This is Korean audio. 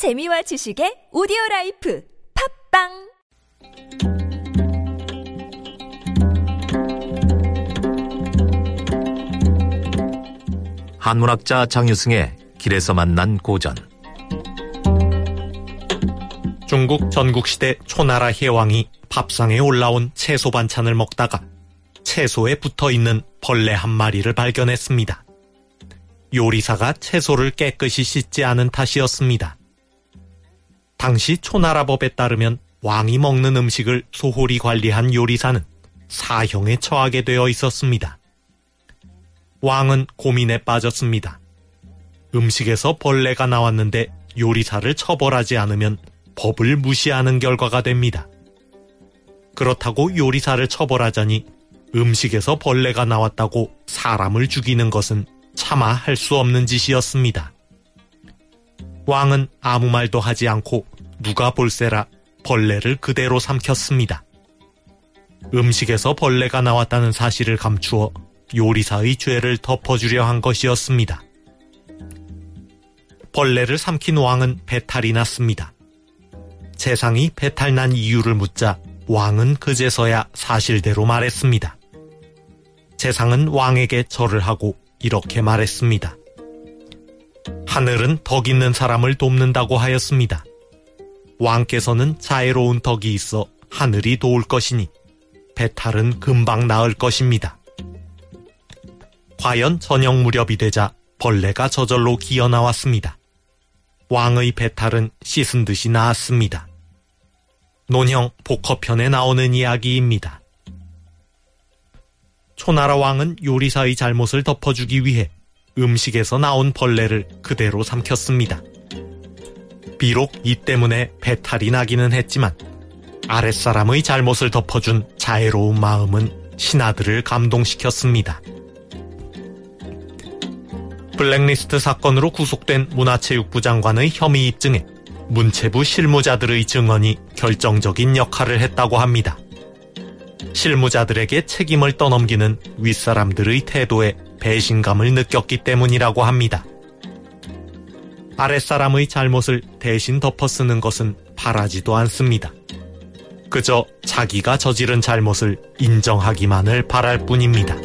재미와 지식의 오디오 라이프 팟빵 한문학자 장유승의 길에서 만난 고전 중국 전국시대 초나라 회왕이 밥상에 올라온 채소 반찬을 먹다가 채소에 붙어 있는 벌레 한 마리를 발견했습니다. 요리사가 채소를 깨끗이 씻지 않은 탓이었습니다. 당시 초나라법에 따르면 왕이 먹는 음식을 소홀히 관리한 요리사는 사형에 처하게 되어 있었습니다. 왕은 고민에 빠졌습니다. 음식에서 벌레가 나왔는데 요리사를 처벌하지 않으면 법을 무시하는 결과가 됩니다. 그렇다고 요리사를 처벌하자니 음식에서 벌레가 나왔다고 사람을 죽이는 것은 차마 할 수 없는 짓이었습니다. 왕은 아무 말도 하지 않고 누가 볼세라 벌레를 그대로 삼켰습니다. 음식에서 벌레가 나왔다는 사실을 감추어 요리사의 죄를 덮어주려 한 것이었습니다. 벌레를 삼킨 왕은 배탈이 났습니다. 재상이 배탈난 이유를 묻자 왕은 그제서야 사실대로 말했습니다. 재상은 왕에게 절을 하고 이렇게 말했습니다. 하늘은 덕 있는 사람을 돕는다고 하였습니다. 왕께서는 자애로운 덕이 있어 하늘이 도울 것이니 배탈은 금방 나을 것입니다. 과연 저녁 무렵이 되자 벌레가 저절로 기어 나왔습니다. 왕의 배탈은 씻은 듯이 나았습니다. 논형 복허편에 나오는 이야기입니다. 초나라 왕은 요리사의 잘못을 덮어주기 위해 음식에서 나온 벌레를 그대로 삼켰습니다. 비록 이 때문에 배탈이 나기는 했지만 아랫사람의 잘못을 덮어준 자애로운 마음은 신하들을 감동시켰습니다. 블랙리스트 사건으로 구속된 문화체육부 장관의 혐의 입증에 문체부 실무자들의 증언이 결정적인 역할을 했다고 합니다. 실무자들에게 책임을 떠넘기는 윗사람들의 태도에 배신감을 느꼈기 때문이라고 합니다. 아랫사람의 잘못을 대신 덮어쓰는 것은 바라지도 않습니다. 그저 자기가 저지른 잘못을 인정하기만을 바랄 뿐입니다.